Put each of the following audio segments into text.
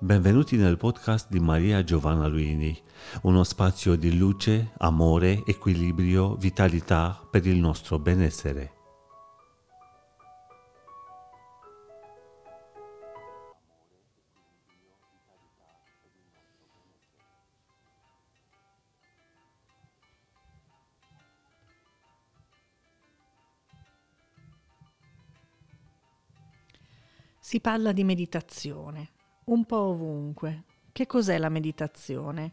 Benvenuti nel podcast di Maria Giovanna Luini, uno spazio di luce, amore, equilibrio, vitalità per il nostro benessere. Si parla di meditazione, un po' ovunque. Che cos'è la meditazione?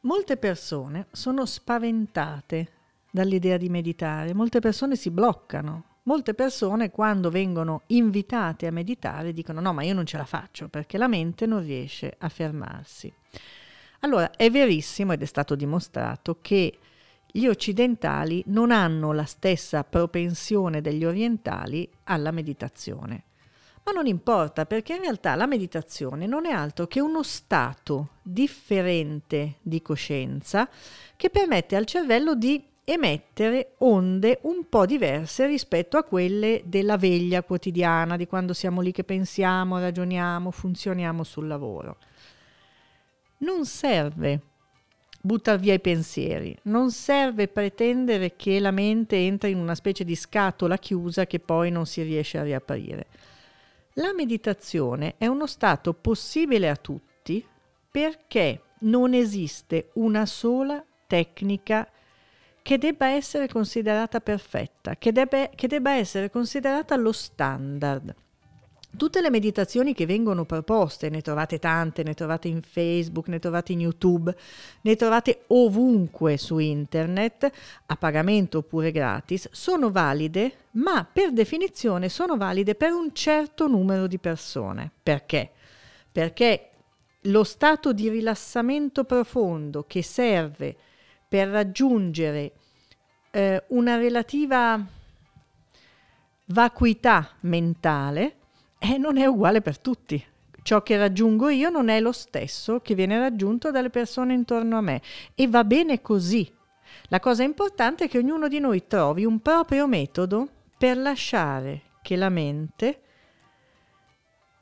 Molte persone sono spaventate dall'idea di meditare, molte persone si bloccano, molte persone quando vengono invitate a meditare dicono no, ma io non ce la faccio perché la mente non riesce a fermarsi. Allora, è verissimo ed è stato dimostrato che gli occidentali non hanno la stessa propensione degli orientali alla meditazione. Ma non importa perché in realtà la meditazione non è altro che uno stato differente di coscienza che permette al cervello di emettere onde un po' diverse rispetto a quelle della veglia quotidiana, di quando siamo lì che pensiamo, ragioniamo, funzioniamo sul lavoro. Non serve buttare via i pensieri, non serve pretendere che la mente entri in una specie di scatola chiusa che poi non si riesce a riaprire. La meditazione è uno stato possibile a tutti perché non esiste una sola tecnica che debba essere considerata perfetta, che, debba, che debba essere considerata lo standard. Tutte le meditazioni che vengono proposte, ne trovate tante, ne trovate in Facebook, ne trovate in YouTube, ne trovate ovunque su internet, a pagamento oppure gratis, sono valide, ma per definizione sono valide per un certo numero di persone. Perché? Perché lo stato di rilassamento profondo che serve per raggiungere eh, una relativa vacuità mentale e non è uguale per tutti. Ciò che raggiungo io non è lo stesso che viene raggiunto dalle persone intorno a me e va bene così. La cosa importante è che ognuno di noi trovi un proprio metodo per lasciare che la mente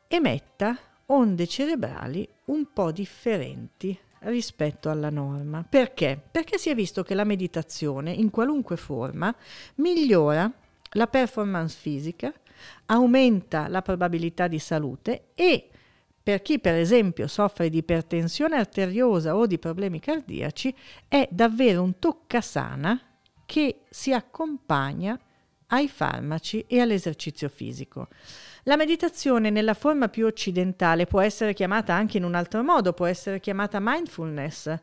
emetta onde cerebrali un po' differenti rispetto alla norma. Perché? Perché si è visto che la meditazione, in qualunque forma, migliora la performance fisica, aumenta la probabilità di salute e per chi per esempio soffre di ipertensione arteriosa o di problemi cardiaci è davvero un toccasana che si accompagna ai farmaci e all'esercizio fisico. La meditazione nella forma più occidentale può essere chiamata anche in un altro modo, può essere chiamata mindfulness,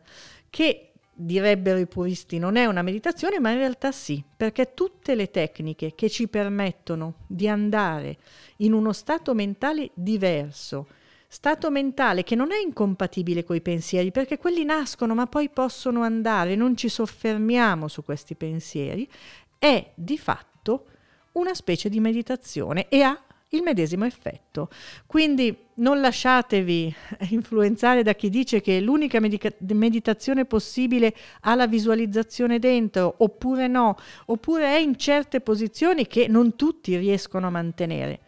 che direbbero i puristi, non è una meditazione, ma in realtà sì, perché tutte le tecniche che ci permettono di andare in uno stato mentale diverso, stato mentale che non è incompatibile con i pensieri, perché quelli nascono ma poi possono andare, non ci soffermiamo su questi pensieri, è di fatto una specie di meditazione e ha il medesimo effetto. Quindi non lasciatevi influenzare da chi dice che l'unica medica- meditazione possibile ha la visualizzazione dentro, oppure no, oppure è in certe posizioni che non tutti riescono a mantenere.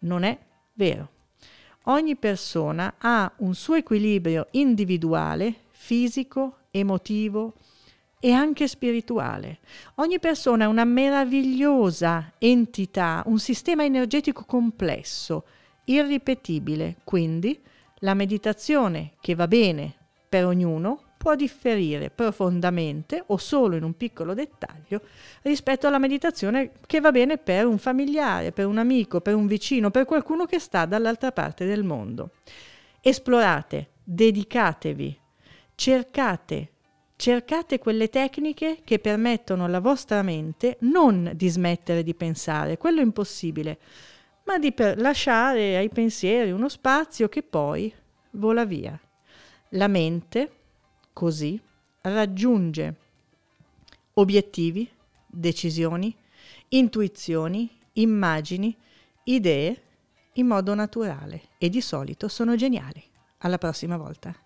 Non è vero. Ogni persona ha un suo equilibrio individuale, fisico, emotivo, e anche spirituale. Ogni persona è una meravigliosa entità, un sistema energetico complesso, irripetibile, quindi la meditazione che va bene per ognuno può differire profondamente o solo in un piccolo dettaglio rispetto alla meditazione che va bene per un familiare, per un amico, per un vicino, per qualcuno che sta dall'altra parte del mondo. Esplorate, dedicatevi, cercate Cercate quelle tecniche che permettono alla vostra mente non di smettere di pensare, quello è impossibile, ma di lasciare ai pensieri uno spazio che poi vola via. La mente, così, raggiunge obiettivi, decisioni, intuizioni, immagini, idee in modo naturale e di solito sono geniali. Alla prossima volta.